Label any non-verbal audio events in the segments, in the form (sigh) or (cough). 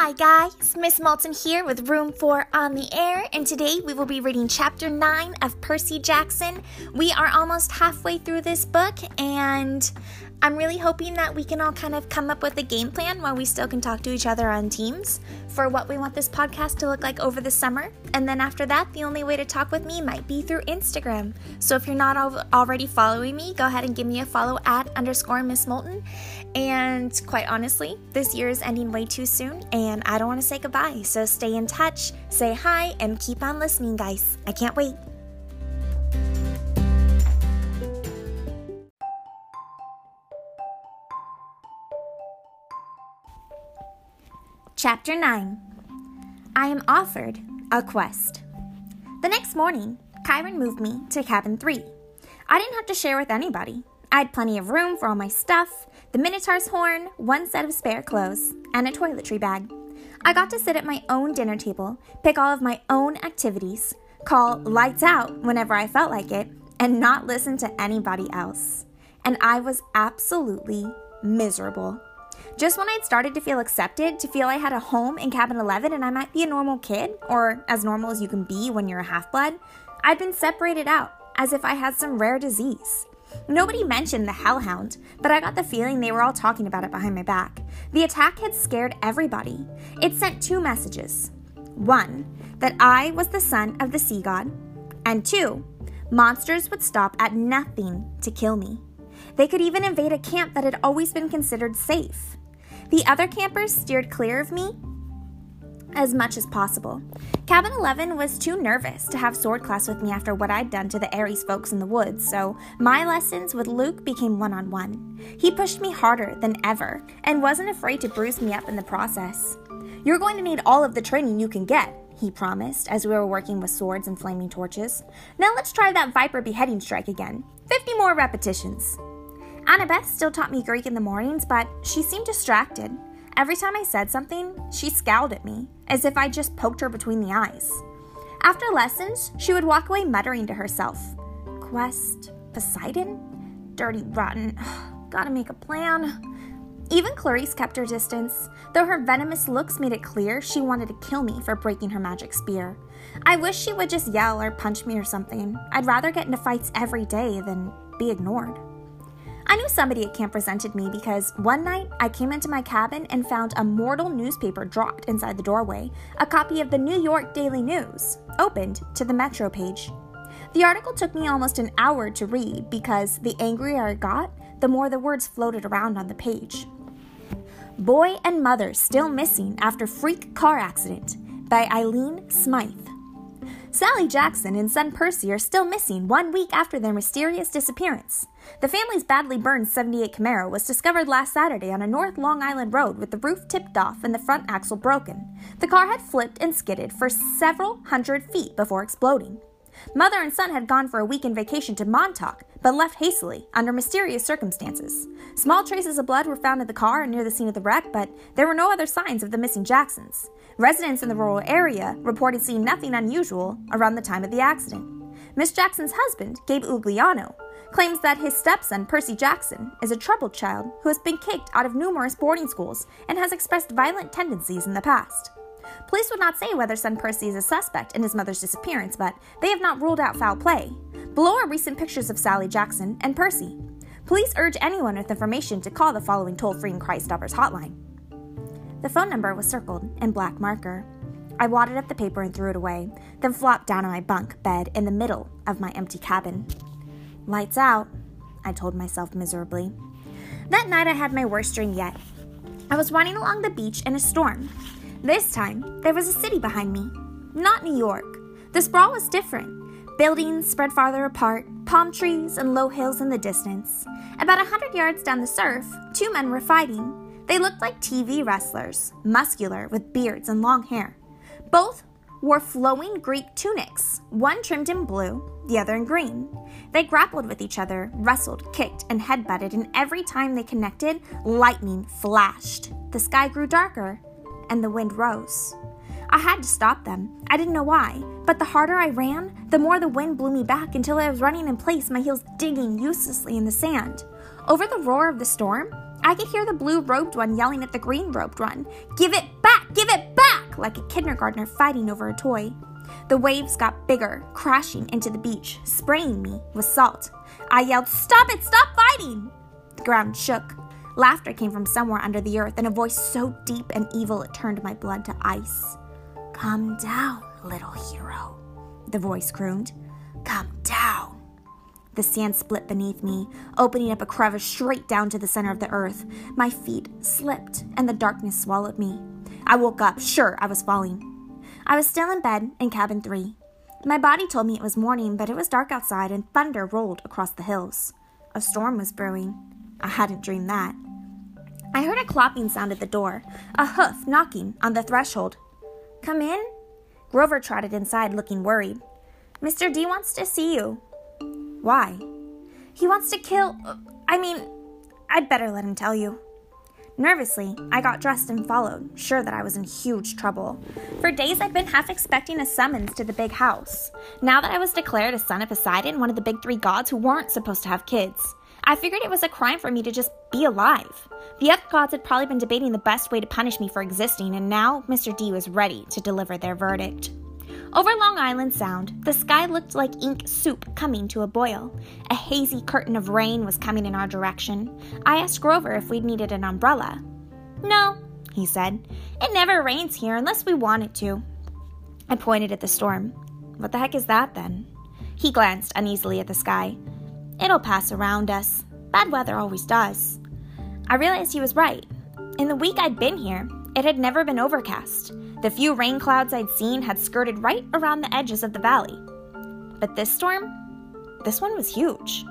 Hi guys, Miss Moulton here with Room 4 on the air, and today we will be reading Chapter 9 of Percy Jackson. We are almost halfway through this book, and I'm really hoping that we can all kind of come up with a game plan while we still can talk to each other on Teams for what we want this podcast to look like over the summer. And then after that, the only way to talk with me might be through Instagram. So if you're not al- already following me, go ahead and give me a follow at underscore Miss Moulton. And quite honestly, this year is ending way too soon, and I don't want to say goodbye. So stay in touch, say hi, and keep on listening, guys. I can't wait. Chapter 9 I am offered a quest. The next morning, Chiron moved me to cabin 3. I didn't have to share with anybody. I had plenty of room for all my stuff, the Minotaur's horn, one set of spare clothes, and a toiletry bag. I got to sit at my own dinner table, pick all of my own activities, call lights out whenever I felt like it, and not listen to anybody else. And I was absolutely miserable. Just when I'd started to feel accepted, to feel I had a home in cabin 11 and I might be a normal kid, or as normal as you can be when you're a half blood, I'd been separated out as if I had some rare disease. Nobody mentioned the Hellhound, but I got the feeling they were all talking about it behind my back. The attack had scared everybody. It sent two messages one, that I was the son of the sea god, and two, monsters would stop at nothing to kill me. They could even invade a camp that had always been considered safe. The other campers steered clear of me as much as possible. Cabin 11 was too nervous to have sword class with me after what I'd done to the Ares folks in the woods, so my lessons with Luke became one on one. He pushed me harder than ever and wasn't afraid to bruise me up in the process. You're going to need all of the training you can get, he promised as we were working with swords and flaming torches. Now let's try that Viper beheading strike again. 50 more repetitions. Annabeth still taught me Greek in the mornings, but she seemed distracted. Every time I said something, she scowled at me, as if I just poked her between the eyes. After lessons, she would walk away muttering to herself Quest, Poseidon? Dirty rotten. (sighs) Gotta make a plan. Even Clarisse kept her distance, though her venomous looks made it clear she wanted to kill me for breaking her magic spear. I wish she would just yell or punch me or something. I'd rather get into fights every day than be ignored. I knew somebody at camp resented me because one night I came into my cabin and found a mortal newspaper dropped inside the doorway, a copy of the New York Daily News, opened to the Metro page. The article took me almost an hour to read because the angrier I got, the more the words floated around on the page. Boy and Mother Still Missing After Freak Car Accident by Eileen Smythe. Sally Jackson and son Percy are still missing one week after their mysterious disappearance. The family's badly burned 78 Camaro was discovered last Saturday on a North Long Island road with the roof tipped off and the front axle broken. The car had flipped and skidded for several hundred feet before exploding. Mother and son had gone for a weekend vacation to Montauk, but left hastily under mysterious circumstances. Small traces of blood were found in the car and near the scene of the wreck, but there were no other signs of the missing Jacksons. Residents in the rural area reported seeing nothing unusual around the time of the accident. Miss Jackson's husband, Gabe Ugliano, claims that his stepson, Percy Jackson, is a troubled child who has been kicked out of numerous boarding schools and has expressed violent tendencies in the past. Police would not say whether son Percy is a suspect in his mother's disappearance, but they have not ruled out foul play. Below are recent pictures of Sally Jackson and Percy. Police urge anyone with information to call the following toll free Crime Stoppers hotline. The phone number was circled in black marker. I wadded up the paper and threw it away, then flopped down on my bunk bed in the middle of my empty cabin. Lights out, I told myself miserably. That night I had my worst dream yet. I was running along the beach in a storm. This time, there was a city behind me. Not New York. The sprawl was different. Buildings spread farther apart, palm trees and low hills in the distance. About a hundred yards down the surf, two men were fighting. They looked like TV wrestlers, muscular, with beards and long hair. Both wore flowing Greek tunics, one trimmed in blue, the other in green. They grappled with each other, wrestled, kicked, and headbutted, and every time they connected, lightning flashed. The sky grew darker, and the wind rose. I had to stop them. I didn't know why, but the harder I ran, the more the wind blew me back until I was running in place, my heels digging uselessly in the sand. Over the roar of the storm, I could hear the blue robed one yelling at the green robed one, Give it back! Give it back! like a kindergartner fighting over a toy. The waves got bigger, crashing into the beach, spraying me with salt. I yelled, Stop it! Stop fighting! The ground shook. Laughter came from somewhere under the earth, and a voice so deep and evil it turned my blood to ice. Come down, little hero, the voice crooned. Come down. The sand split beneath me, opening up a crevice straight down to the center of the earth. My feet slipped, and the darkness swallowed me. I woke up, sure I was falling. I was still in bed in cabin three. My body told me it was morning, but it was dark outside and thunder rolled across the hills. A storm was brewing. I hadn't dreamed that. I heard a clopping sound at the door, a hoof knocking on the threshold. Come in? Grover trotted inside, looking worried. Mr. D wants to see you. Why? He wants to kill. I mean, I'd better let him tell you. Nervously, I got dressed and followed, sure that I was in huge trouble. For days, I'd been half expecting a summons to the big house. Now that I was declared a son of Poseidon, one of the big three gods who weren't supposed to have kids, I figured it was a crime for me to just be alive. The other gods had probably been debating the best way to punish me for existing, and now Mr. D was ready to deliver their verdict. Over Long Island Sound, the sky looked like ink soup coming to a boil. A hazy curtain of rain was coming in our direction. I asked Grover if we needed an umbrella. No, he said. It never rains here unless we want it to. I pointed at the storm. What the heck is that then? He glanced uneasily at the sky. It'll pass around us. Bad weather always does. I realized he was right. In the week I'd been here, it had never been overcast. The few rain clouds I'd seen had skirted right around the edges of the valley. But this storm? This one was huge.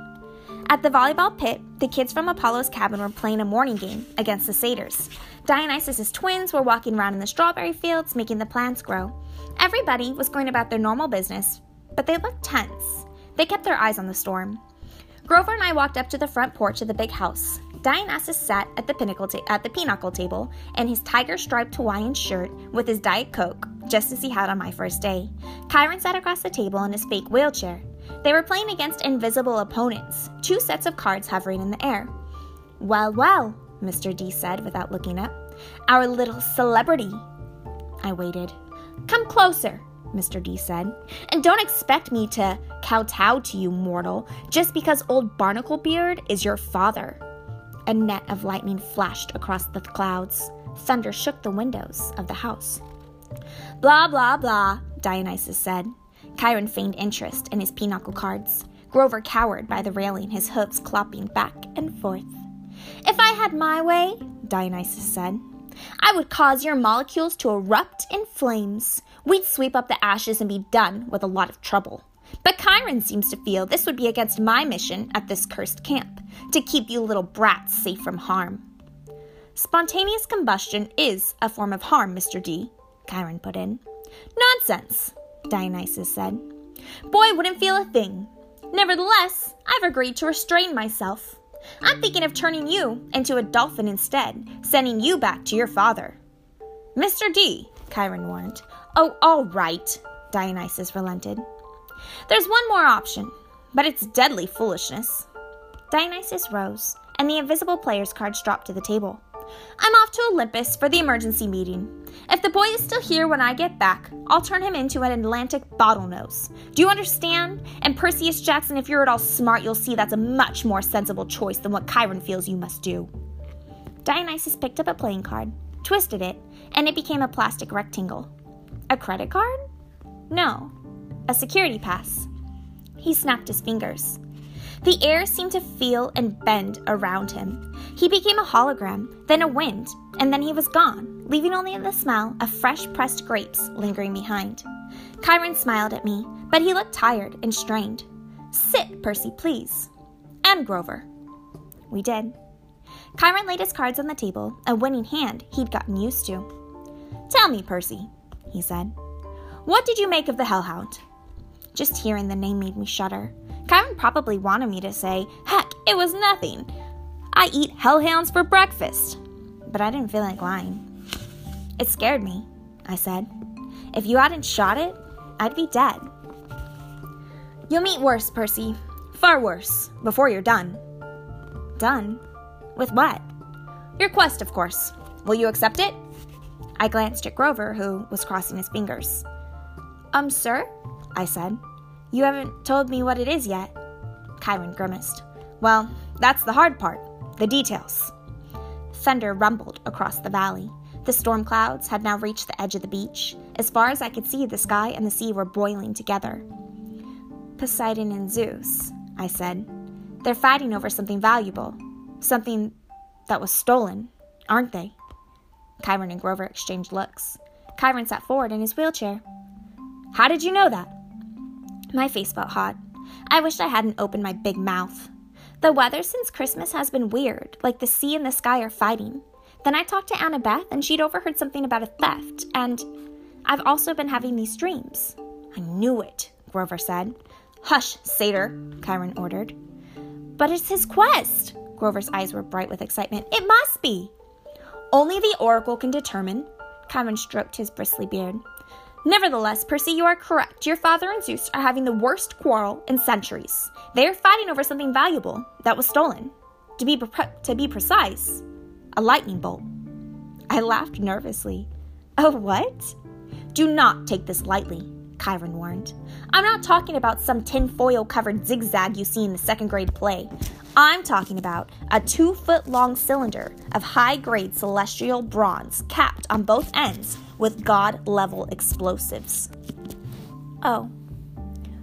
At the volleyball pit, the kids from Apollo's cabin were playing a morning game against the satyrs. Dionysus's twins were walking around in the strawberry fields, making the plants grow. Everybody was going about their normal business, but they looked tense. They kept their eyes on the storm. Grover and I walked up to the front porch of the big house. Dionysus sat at the pinnacle ta- at the pinochle table in his tiger-striped Hawaiian shirt with his Diet Coke, just as he had on my first day. Chiron sat across the table in his fake wheelchair. They were playing against invisible opponents, two sets of cards hovering in the air. Well, well, Mr. D said without looking up. Our little celebrity. I waited. Come closer, Mr. D said, and don't expect me to kowtow to you, mortal, just because old Barnacle Beard is your father. A net of lightning flashed across the clouds. Thunder shook the windows of the house. Blah, blah, blah, Dionysus said. Chiron feigned interest in his pinochle cards. Grover cowered by the railing, his hooves clopping back and forth. If I had my way, Dionysus said, I would cause your molecules to erupt in flames. We'd sweep up the ashes and be done with a lot of trouble. But Chiron seems to feel this would be against my mission at this cursed camp to keep you little brats safe from harm. Spontaneous combustion is a form of harm, Mr. D, Chiron put in. Nonsense, Dionysus said. Boy wouldn't feel a thing. Nevertheless, I've agreed to restrain myself. I'm thinking of turning you into a dolphin instead, sending you back to your father. Mr. D, Chiron warned. Oh, all right, Dionysus relented. There's one more option, but it's deadly foolishness. Dionysus rose, and the invisible player's cards dropped to the table. I'm off to Olympus for the emergency meeting. If the boy is still here when I get back, I'll turn him into an Atlantic bottlenose. Do you understand? And Perseus Jackson, if you're at all smart, you'll see that's a much more sensible choice than what Chiron feels you must do. Dionysus picked up a playing card, twisted it, and it became a plastic rectangle. A credit card? No, a security pass. He snapped his fingers. The air seemed to feel and bend around him. He became a hologram, then a wind, and then he was gone, leaving only the smell of fresh pressed grapes lingering behind. Chiron smiled at me, but he looked tired and strained. Sit, Percy, please. And Grover. We did. Chiron laid his cards on the table, a winning hand he'd gotten used to. Tell me, Percy, he said. What did you make of the Hellhound? Just hearing the name made me shudder. Chiron probably wanted me to say, heck, it was nothing. I eat hellhounds for breakfast. But I didn't feel like lying. It scared me, I said. If you hadn't shot it, I'd be dead. You'll meet worse, Percy. Far worse, before you're done. Done? With what? Your quest, of course. Will you accept it? I glanced at Grover, who was crossing his fingers. Um, sir? I said. You haven't told me what it is yet. Chiron grimaced. Well, that's the hard part the details. Thunder rumbled across the valley. The storm clouds had now reached the edge of the beach. As far as I could see, the sky and the sea were boiling together. Poseidon and Zeus, I said. They're fighting over something valuable, something that was stolen, aren't they? Chiron and Grover exchanged looks. Chiron sat forward in his wheelchair. How did you know that? My face felt hot. I wished I hadn't opened my big mouth. The weather since Christmas has been weird, like the sea and the sky are fighting. Then I talked to Annabeth, and she'd overheard something about a theft, and I've also been having these dreams. I knew it, Grover said. Hush, satyr, Chiron ordered. But it's his quest. Grover's eyes were bright with excitement. It must be. Only the oracle can determine. Chiron stroked his bristly beard. Nevertheless, Percy, you are correct. Your father and Zeus are having the worst quarrel in centuries. They are fighting over something valuable that was stolen. To be, pre- to be precise, a lightning bolt. I laughed nervously. Oh, what? Do not take this lightly, Chiron warned. I'm not talking about some tinfoil covered zigzag you see in the second grade play. I'm talking about a two foot long cylinder of high grade celestial bronze capped on both ends with god level explosives. Oh.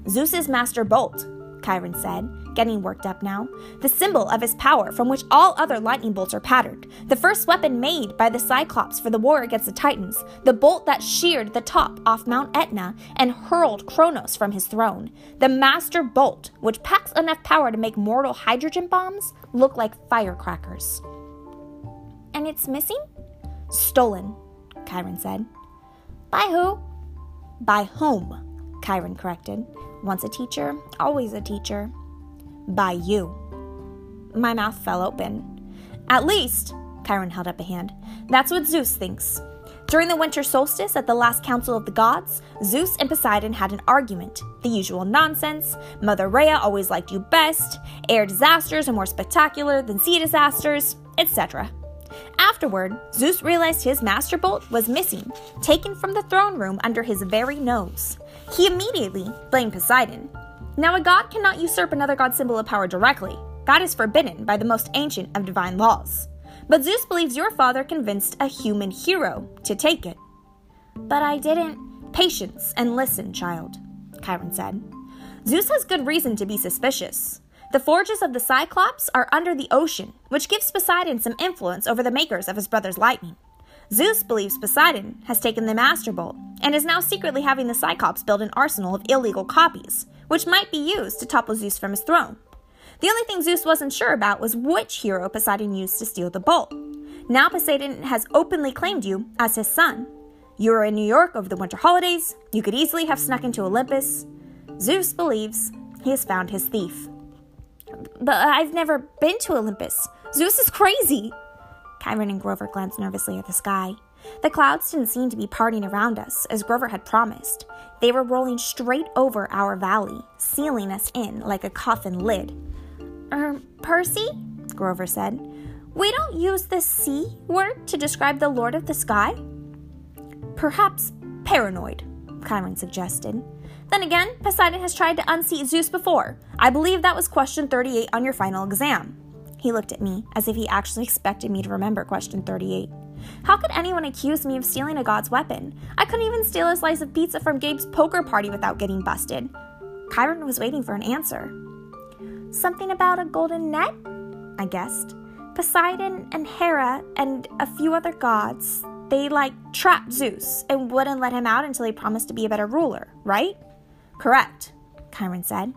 Zeus's master bolt, Chiron said, getting worked up now. The symbol of his power from which all other lightning bolts are patterned. The first weapon made by the Cyclops for the war against the Titans. The bolt that sheared the top off Mount Etna and hurled Kronos from his throne. The master bolt, which packs enough power to make mortal hydrogen bombs look like firecrackers. And it's missing? Stolen, Chiron said. By who? By whom? Chiron corrected. Once a teacher, always a teacher. By you. My mouth fell open. At least, Chiron held up a hand, that's what Zeus thinks. During the winter solstice at the last council of the gods, Zeus and Poseidon had an argument. The usual nonsense Mother Rhea always liked you best, air disasters are more spectacular than sea disasters, etc. Afterward, Zeus realized his master bolt was missing, taken from the throne room under his very nose. He immediately blamed Poseidon. Now, a god cannot usurp another god's symbol of power directly. That is forbidden by the most ancient of divine laws. But Zeus believes your father convinced a human hero to take it. But I didn't. Patience and listen, child, Chiron said. Zeus has good reason to be suspicious. The forges of the Cyclops are under the ocean, which gives Poseidon some influence over the makers of his brother's lightning. Zeus believes Poseidon has taken the Master Bolt and is now secretly having the Cyclops build an arsenal of illegal copies, which might be used to topple Zeus from his throne. The only thing Zeus wasn't sure about was which hero Poseidon used to steal the bolt. Now Poseidon has openly claimed you as his son. You were in New York over the winter holidays. You could easily have snuck into Olympus. Zeus believes he has found his thief. But I've never been to Olympus. Zeus is crazy. Chiron and Grover glanced nervously at the sky. The clouds didn't seem to be parting around us, as Grover had promised. They were rolling straight over our valley, sealing us in like a coffin lid. Er, Percy? Grover said. We don't use the C word to describe the Lord of the Sky? Perhaps paranoid, Chiron suggested. Then again, Poseidon has tried to unseat Zeus before. I believe that was question 38 on your final exam. He looked at me as if he actually expected me to remember question 38. How could anyone accuse me of stealing a god's weapon? I couldn't even steal a slice of pizza from Gabe's poker party without getting busted. Chiron was waiting for an answer. Something about a golden net? I guessed. Poseidon and Hera and a few other gods, they like trapped Zeus and wouldn't let him out until he promised to be a better ruler, right? Correct, Chiron said.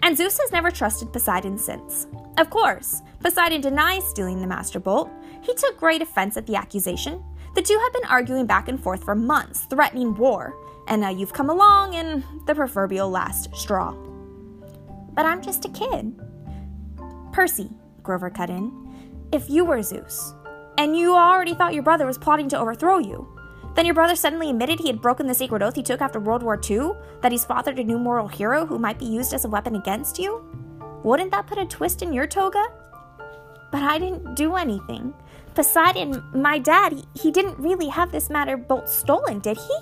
And Zeus has never trusted Poseidon since. Of course, Poseidon denies stealing the Master Bolt. He took great offense at the accusation. The two have been arguing back and forth for months, threatening war, and now you've come along and the proverbial last straw. But I'm just a kid. Percy, Grover cut in, if you were Zeus, and you already thought your brother was plotting to overthrow you, then your brother suddenly admitted he had broken the sacred oath he took after World War II, that he's fathered a new moral hero who might be used as a weapon against you? Wouldn't that put a twist in your toga? But I didn't do anything. Poseidon, my dad, he, he didn't really have this master bolt stolen, did he?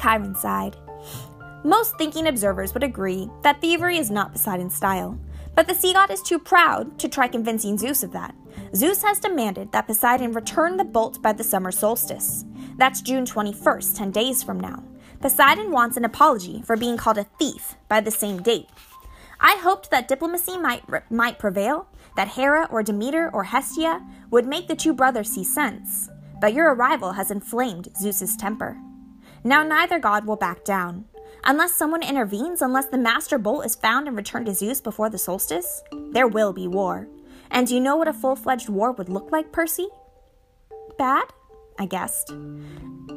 Chiron sighed. Most thinking observers would agree that thievery is not Poseidon's style, but the sea god is too proud to try convincing Zeus of that. Zeus has demanded that Poseidon return the bolt by the summer solstice. That's June 21st, 10 days from now. Poseidon wants an apology for being called a thief by the same date. I hoped that diplomacy might, might prevail, that Hera or Demeter or Hestia would make the two brothers see sense, but your arrival has inflamed Zeus's temper. Now neither god will back down. Unless someone intervenes, unless the master bolt is found and returned to Zeus before the solstice, there will be war. And do you know what a full fledged war would look like, Percy? Bad? I guessed.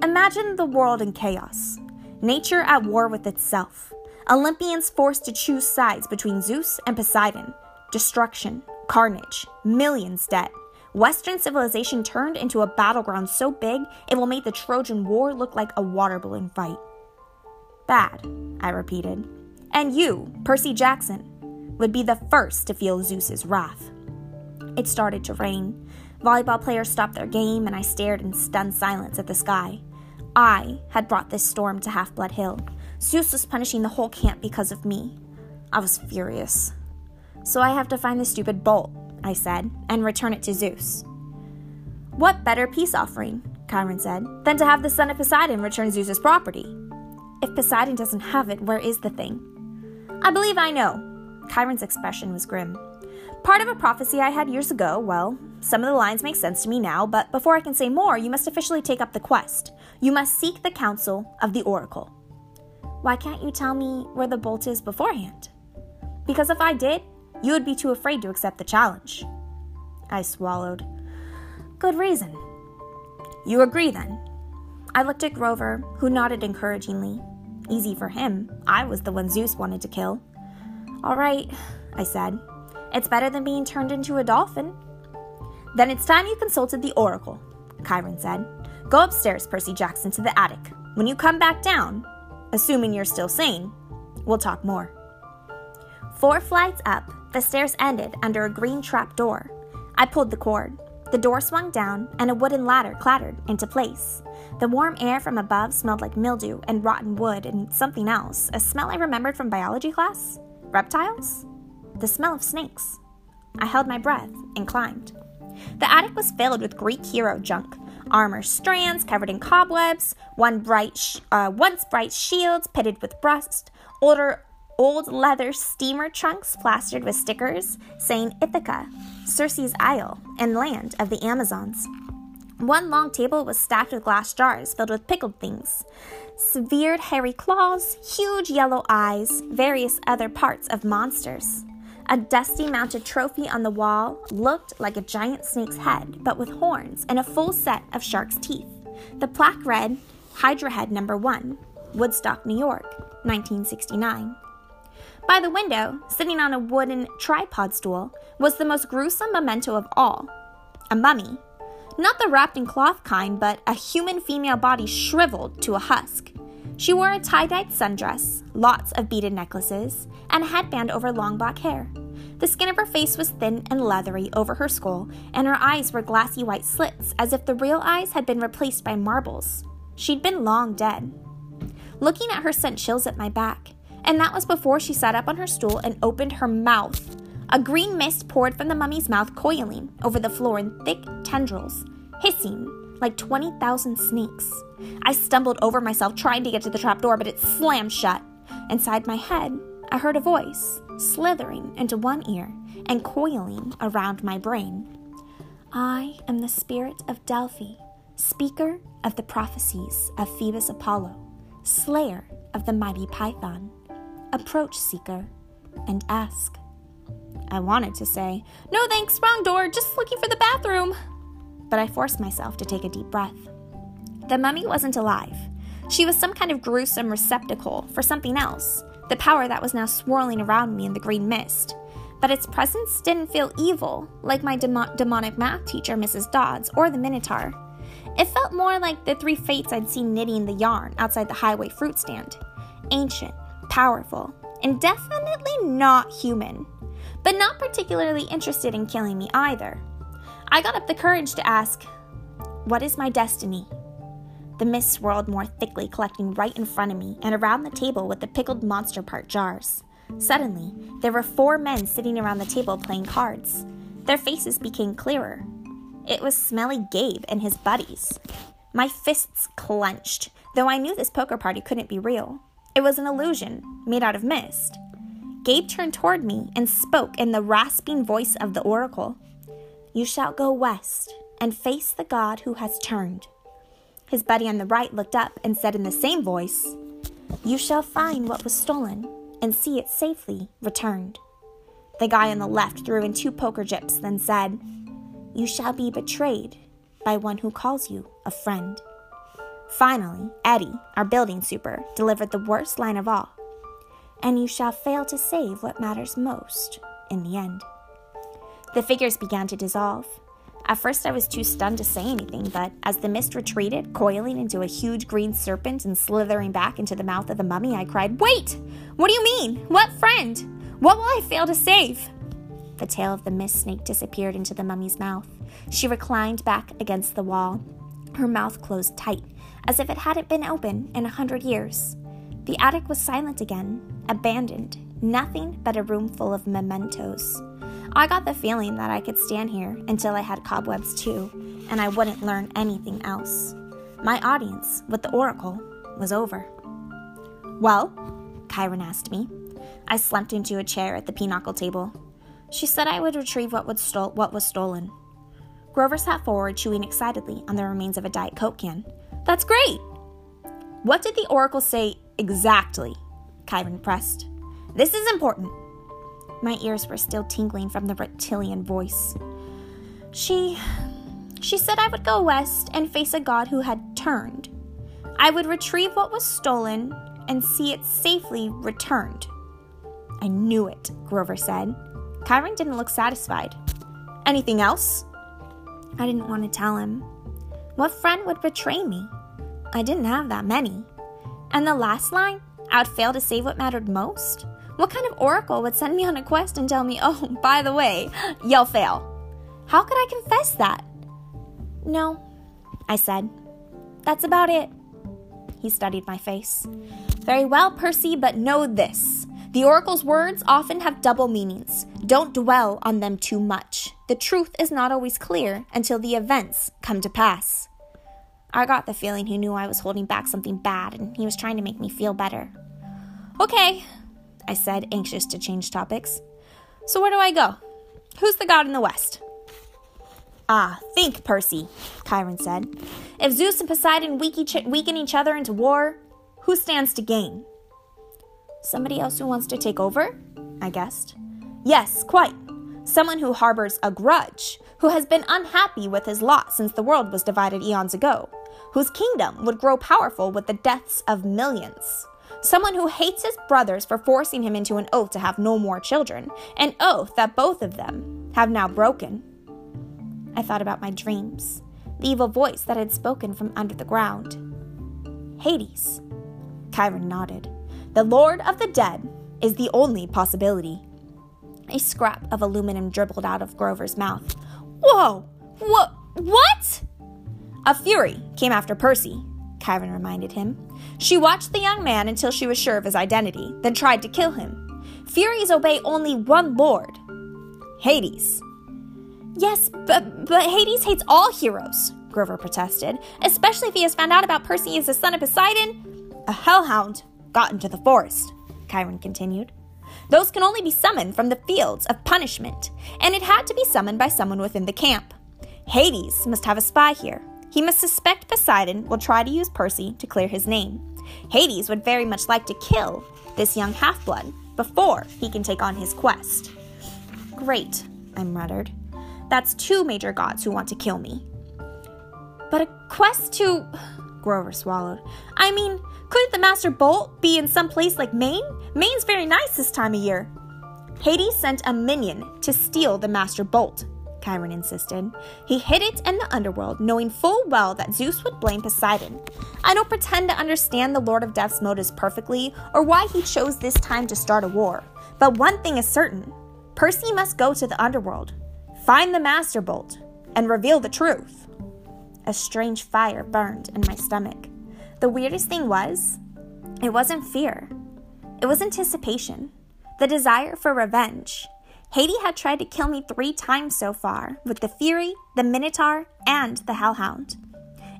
Imagine the world in chaos, nature at war with itself, Olympians forced to choose sides between Zeus and Poseidon, destruction, carnage, millions dead. Western civilization turned into a battleground so big it will make the Trojan War look like a water balloon fight. Bad, I repeated. And you, Percy Jackson, would be the first to feel Zeus's wrath. It started to rain. Volleyball players stopped their game, and I stared in stunned silence at the sky. I had brought this storm to Half Blood Hill. Zeus was punishing the whole camp because of me. I was furious. So I have to find the stupid bolt, I said, and return it to Zeus. What better peace offering, Chiron said, than to have the son of Poseidon return Zeus's property? If Poseidon doesn't have it, where is the thing? I believe I know. Chiron's expression was grim. Part of a prophecy I had years ago, well, some of the lines make sense to me now, but before I can say more, you must officially take up the quest. You must seek the counsel of the oracle. Why can't you tell me where the bolt is beforehand? Because if I did, you would be too afraid to accept the challenge. I swallowed. Good reason. You agree then? I looked at Grover, who nodded encouragingly. Easy for him. I was the one Zeus wanted to kill. All right, I said. It's better than being turned into a dolphin. Then it's time you consulted the oracle, Chiron said. Go upstairs, Percy Jackson, to the attic. When you come back down, assuming you're still sane, we'll talk more. Four flights up, the stairs ended under a green trap door. I pulled the cord. The door swung down, and a wooden ladder clattered into place. The warm air from above smelled like mildew and rotten wood and something else, a smell I remembered from biology class. Reptiles? The smell of snakes. I held my breath and climbed. The attic was filled with Greek hero junk armor strands covered in cobwebs, one bright sh- uh, once bright shields pitted with rust, older old leather steamer trunks plastered with stickers saying Ithaca, Circe's Isle, and land of the Amazons. One long table was stacked with glass jars filled with pickled things severed hairy claws, huge yellow eyes, various other parts of monsters. A dusty mounted trophy on the wall looked like a giant snake's head, but with horns and a full set of shark's teeth. The plaque read Hydra Head Number 1, Woodstock, New York, 1969. By the window, sitting on a wooden tripod stool, was the most gruesome memento of all a mummy. Not the wrapped in cloth kind, but a human female body shriveled to a husk. She wore a tie dyed sundress, lots of beaded necklaces, and a headband over long black hair. The skin of her face was thin and leathery over her skull, and her eyes were glassy white slits, as if the real eyes had been replaced by marbles. She'd been long dead. Looking at her sent chills at my back and that was before she sat up on her stool and opened her mouth. A green mist poured from the mummy's mouth, coiling over the floor in thick tendrils, hissing like 20,000 snakes. I stumbled over myself trying to get to the trapdoor, but it slammed shut. Inside my head, I heard a voice slithering into one ear and coiling around my brain. I am the spirit of Delphi, speaker of the prophecies of Phoebus Apollo, slayer of the mighty Python. Approach, seeker, and ask. I wanted to say, No thanks, wrong door, just looking for the bathroom. But I forced myself to take a deep breath. The mummy wasn't alive. She was some kind of gruesome receptacle for something else, the power that was now swirling around me in the green mist. But its presence didn't feel evil, like my demonic math teacher, Mrs. Dodds, or the Minotaur. It felt more like the three fates I'd seen knitting the yarn outside the highway fruit stand ancient, powerful, and definitely not human. but not particularly interested in killing me either. I got up the courage to ask, What is my destiny? The mist swirled more thickly, collecting right in front of me and around the table with the pickled monster part jars. Suddenly, there were four men sitting around the table playing cards. Their faces became clearer. It was Smelly Gabe and his buddies. My fists clenched, though I knew this poker party couldn't be real. It was an illusion, made out of mist. Gabe turned toward me and spoke in the rasping voice of the oracle You shall go west and face the god who has turned. His buddy on the right looked up and said in the same voice, You shall find what was stolen and see it safely returned. The guy on the left threw in two poker chips, then said, You shall be betrayed by one who calls you a friend. Finally, Eddie, our building super, delivered the worst line of all And you shall fail to save what matters most in the end. The figures began to dissolve. At first, I was too stunned to say anything, but as the mist retreated, coiling into a huge green serpent and slithering back into the mouth of the mummy, I cried, Wait! What do you mean? What friend? What will I fail to save? The tail of the mist snake disappeared into the mummy's mouth. She reclined back against the wall, her mouth closed tight, as if it hadn't been open in a hundred years. The attic was silent again, abandoned, nothing but a room full of mementos. I got the feeling that I could stand here until I had cobwebs too, and I wouldn't learn anything else. My audience with the Oracle was over. Well, Chiron asked me. I slumped into a chair at the pinochle table. She said I would retrieve what, would stole- what was stolen. Grover sat forward, chewing excitedly on the remains of a Diet Coke can. That's great! What did the Oracle say exactly? Chiron pressed. This is important. My ears were still tingling from the reptilian voice. She. She said I would go west and face a god who had turned. I would retrieve what was stolen and see it safely returned. I knew it, Grover said. Chiron didn't look satisfied. Anything else? I didn't want to tell him. What friend would betray me? I didn't have that many. And the last line? I would fail to save what mattered most? What kind of oracle would send me on a quest and tell me, oh, by the way, you'll fail? How could I confess that? No, I said. That's about it. He studied my face. Very well, Percy, but know this. The oracle's words often have double meanings. Don't dwell on them too much. The truth is not always clear until the events come to pass. I got the feeling he knew I was holding back something bad and he was trying to make me feel better. Okay, I said, anxious to change topics. So where do I go? Who's the god in the west? Ah, think, Percy, Chiron said. If Zeus and Poseidon weaken each other into war, who stands to gain? Somebody else who wants to take over? I guessed. Yes, quite. Someone who harbors a grudge, who has been unhappy with his lot since the world was divided eons ago, whose kingdom would grow powerful with the deaths of millions. Someone who hates his brothers for forcing him into an oath to have no more children, an oath that both of them have now broken. I thought about my dreams, the evil voice that had spoken from under the ground. Hades. Chiron nodded. The Lord of the Dead is the only possibility. A scrap of aluminum dribbled out of Grover's mouth. Whoa! What? What? A fury came after Percy, Chiron reminded him. She watched the young man until she was sure of his identity, then tried to kill him. Furies obey only one lord Hades. Yes, but, but Hades hates all heroes, Grover protested, especially if he has found out about Percy as the son of Poseidon. A hellhound got into the forest, Chiron continued. Those can only be summoned from the fields of punishment, and it had to be summoned by someone within the camp. Hades must have a spy here. He must suspect Poseidon will try to use Percy to clear his name. Hades would very much like to kill this young half blood before he can take on his quest. Great, I muttered. That's two major gods who want to kill me. But a quest to. Grover swallowed. I mean, couldn't the Master Bolt be in some place like Maine? Maine's very nice this time of year. Hades sent a minion to steal the Master Bolt, Chiron insisted. He hid it in the underworld, knowing full well that Zeus would blame Poseidon. I don't pretend to understand the Lord of Death's motives perfectly or why he chose this time to start a war, but one thing is certain Percy must go to the underworld, find the Master Bolt, and reveal the truth. A strange fire burned in my stomach. The weirdest thing was, it wasn't fear, it was anticipation, the desire for revenge. Hades had tried to kill me three times so far with the Fury, the Minotaur, and the Hellhound.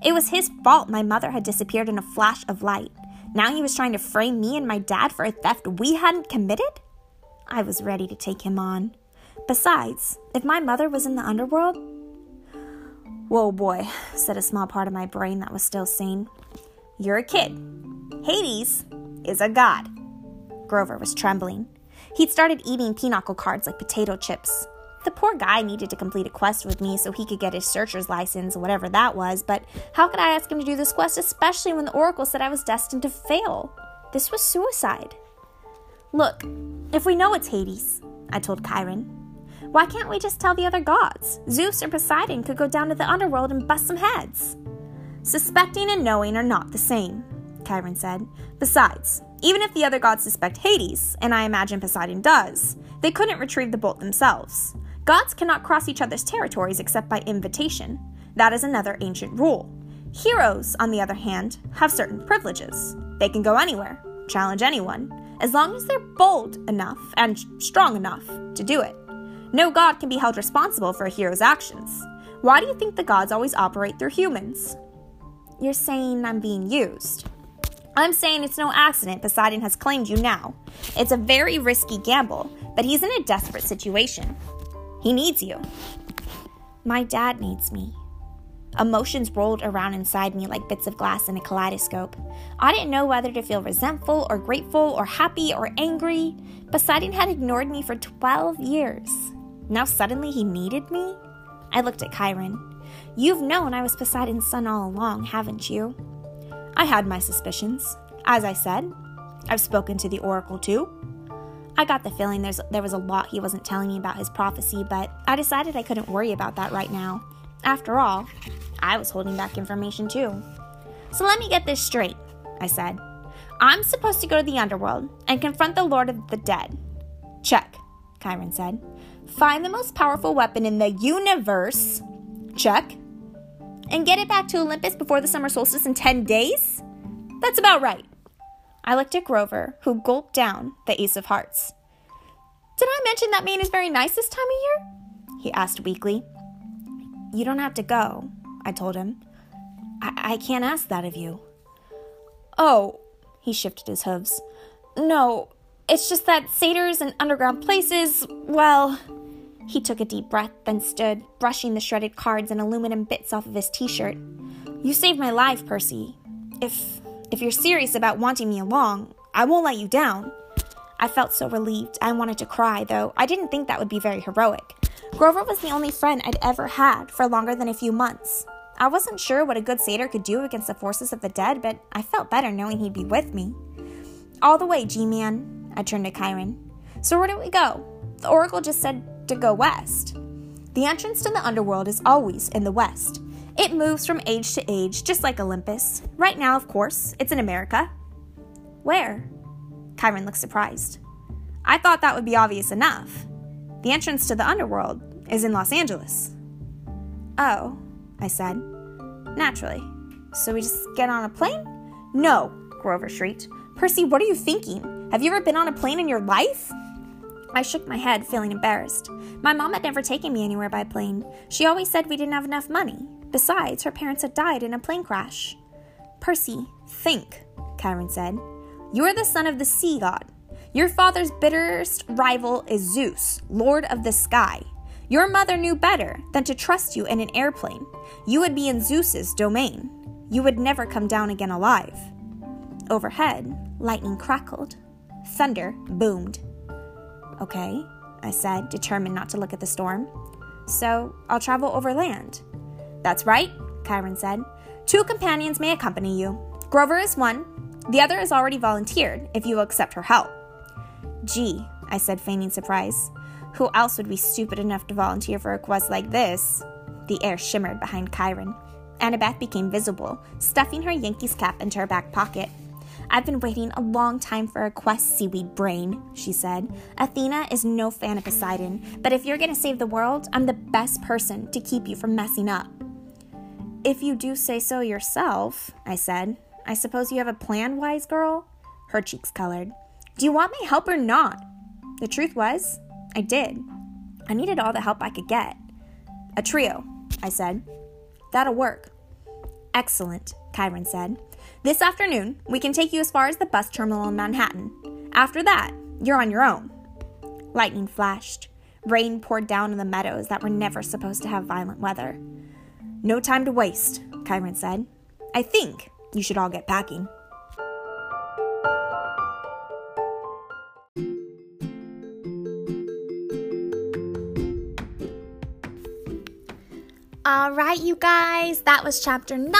It was his fault my mother had disappeared in a flash of light. Now he was trying to frame me and my dad for a theft we hadn't committed? I was ready to take him on. Besides, if my mother was in the underworld. Whoa, boy, said a small part of my brain that was still sane. You're a kid. Hades is a god. Grover was trembling. He'd started eating pinochle cards like potato chips. The poor guy needed to complete a quest with me so he could get his searcher's license, whatever that was, but how could I ask him to do this quest, especially when the oracle said I was destined to fail? This was suicide. Look, if we know it's Hades, I told Chiron, why can't we just tell the other gods? Zeus or Poseidon could go down to the underworld and bust some heads. Suspecting and knowing are not the same, Chiron said. Besides, even if the other gods suspect Hades, and I imagine Poseidon does, they couldn't retrieve the bolt themselves. Gods cannot cross each other's territories except by invitation. That is another ancient rule. Heroes, on the other hand, have certain privileges. They can go anywhere, challenge anyone, as long as they're bold enough and strong enough to do it. No god can be held responsible for a hero's actions. Why do you think the gods always operate through humans? You're saying I'm being used. I'm saying it's no accident Poseidon has claimed you now. It's a very risky gamble, but he's in a desperate situation. He needs you. My dad needs me. Emotions rolled around inside me like bits of glass in a kaleidoscope. I didn't know whether to feel resentful or grateful or happy or angry. Poseidon had ignored me for 12 years. Now suddenly he needed me? I looked at Chiron. You've known I was Poseidon's son all along, haven't you? I had my suspicions. As I said, I've spoken to the oracle too. I got the feeling there's, there was a lot he wasn't telling me about his prophecy, but I decided I couldn't worry about that right now. After all, I was holding back information too. So let me get this straight, I said. I'm supposed to go to the underworld and confront the Lord of the Dead. Check, Chiron said. Find the most powerful weapon in the universe. Check and get it back to Olympus before the summer solstice in 10 days? That's about right. I looked at Grover, who gulped down the Ace of Hearts. Did I mention that Maine is very nice this time of year? He asked weakly. You don't have to go, I told him. I, I can't ask that of you. Oh, he shifted his hooves. No, it's just that satyrs and underground places, well, he took a deep breath, then stood, brushing the shredded cards and aluminum bits off of his t shirt. You saved my life, Percy. If if you're serious about wanting me along, I won't let you down. I felt so relieved. I wanted to cry, though I didn't think that would be very heroic. Grover was the only friend I'd ever had for longer than a few months. I wasn't sure what a good satyr could do against the forces of the dead, but I felt better knowing he'd be with me. All the way, G Man, I turned to Chiron. So where do we go? The Oracle just said to go west. The entrance to the underworld is always in the west. It moves from age to age, just like Olympus. Right now, of course, it's in America. Where? Chiron looked surprised. I thought that would be obvious enough. The entrance to the underworld is in Los Angeles. Oh, I said. Naturally. So we just get on a plane? No, Grover shrieked. Percy, what are you thinking? Have you ever been on a plane in your life? I shook my head, feeling embarrassed. My mom had never taken me anywhere by plane. She always said we didn't have enough money. Besides, her parents had died in a plane crash. Percy, think, Chiron said. You are the son of the sea god. Your father's bitterest rival is Zeus, lord of the sky. Your mother knew better than to trust you in an airplane. You would be in Zeus's domain. You would never come down again alive. Overhead, lightning crackled. Thunder boomed. Okay, I said, determined not to look at the storm. So I'll travel overland. That's right, Chiron said. Two companions may accompany you. Grover is one, the other has already volunteered if you will accept her help. Gee, I said, feigning surprise. Who else would be stupid enough to volunteer for a quest like this? The air shimmered behind Chiron. Annabeth became visible, stuffing her Yankees cap into her back pocket. I've been waiting a long time for a quest, seaweed brain, she said. Athena is no fan of Poseidon, but if you're gonna save the world, I'm the best person to keep you from messing up. If you do say so yourself, I said. I suppose you have a plan, wise girl? Her cheeks colored. Do you want my help or not? The truth was, I did. I needed all the help I could get. A trio, I said. That'll work. Excellent, Chiron said. This afternoon, we can take you as far as the bus terminal in Manhattan. After that, you're on your own. Lightning flashed. Rain poured down in the meadows that were never supposed to have violent weather. No time to waste, Chiron said. I think you should all get packing. All right, you guys, that was chapter 9,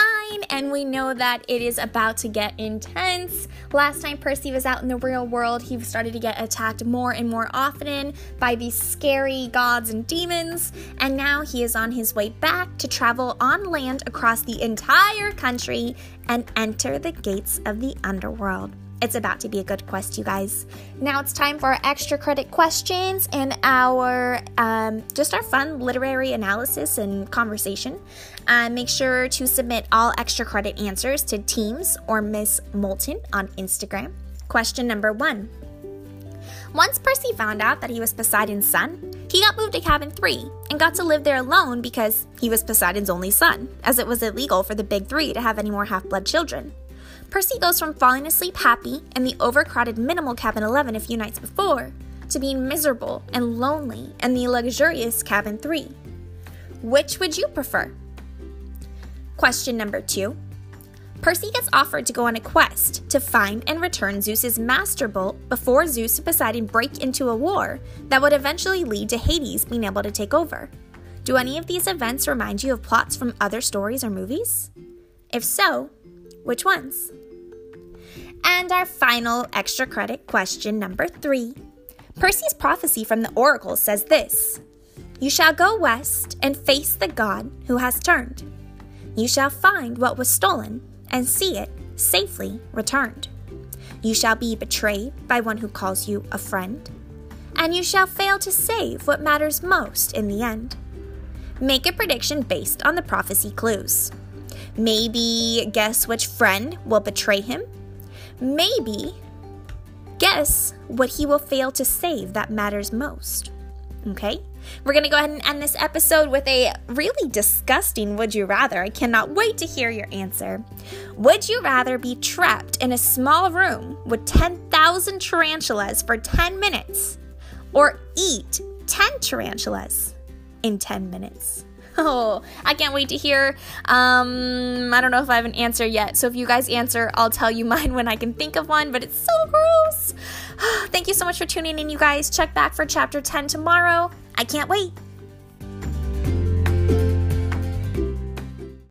and we know that it is about to get intense. Last time Percy was out in the real world, he started to get attacked more and more often by these scary gods and demons, and now he is on his way back to travel on land across the entire country and enter the gates of the underworld. It's about to be a good quest, you guys. Now it's time for our extra credit questions and our um, just our fun literary analysis and conversation. Uh, make sure to submit all extra credit answers to Teams or Miss Moulton on Instagram. Question number one. Once Percy found out that he was Poseidon's son, he got moved to cabin 3 and got to live there alone because he was Poseidon's only son, as it was illegal for the big three to have any more half blood children. Percy goes from falling asleep happy in the overcrowded minimal cabin 11 a few nights before to being miserable and lonely in the luxurious cabin 3. Which would you prefer? Question number 2. Percy gets offered to go on a quest to find and return Zeus's master bolt before Zeus and Poseidon break into a war that would eventually lead to Hades being able to take over. Do any of these events remind you of plots from other stories or movies? If so, which ones? And our final extra credit question number three. Percy's prophecy from the oracle says this You shall go west and face the God who has turned. You shall find what was stolen and see it safely returned. You shall be betrayed by one who calls you a friend, and you shall fail to save what matters most in the end. Make a prediction based on the prophecy clues. Maybe guess which friend will betray him Maybe guess what he will fail to save that matters most. Okay? We're going to go ahead and end this episode with a really disgusting would you rather. I cannot wait to hear your answer. Would you rather be trapped in a small room with 10,000 tarantulas for 10 minutes or eat 10 tarantulas in 10 minutes? Oh, (laughs) I can't wait to hear. Um, I don't know if I have an answer yet. So if you guys answer, I'll tell you (laughs) mine when I can think of one, but it's so gross. (gasps) Thank you so much for tuning in, you guys. Check back for chapter 10 tomorrow. I can't wait.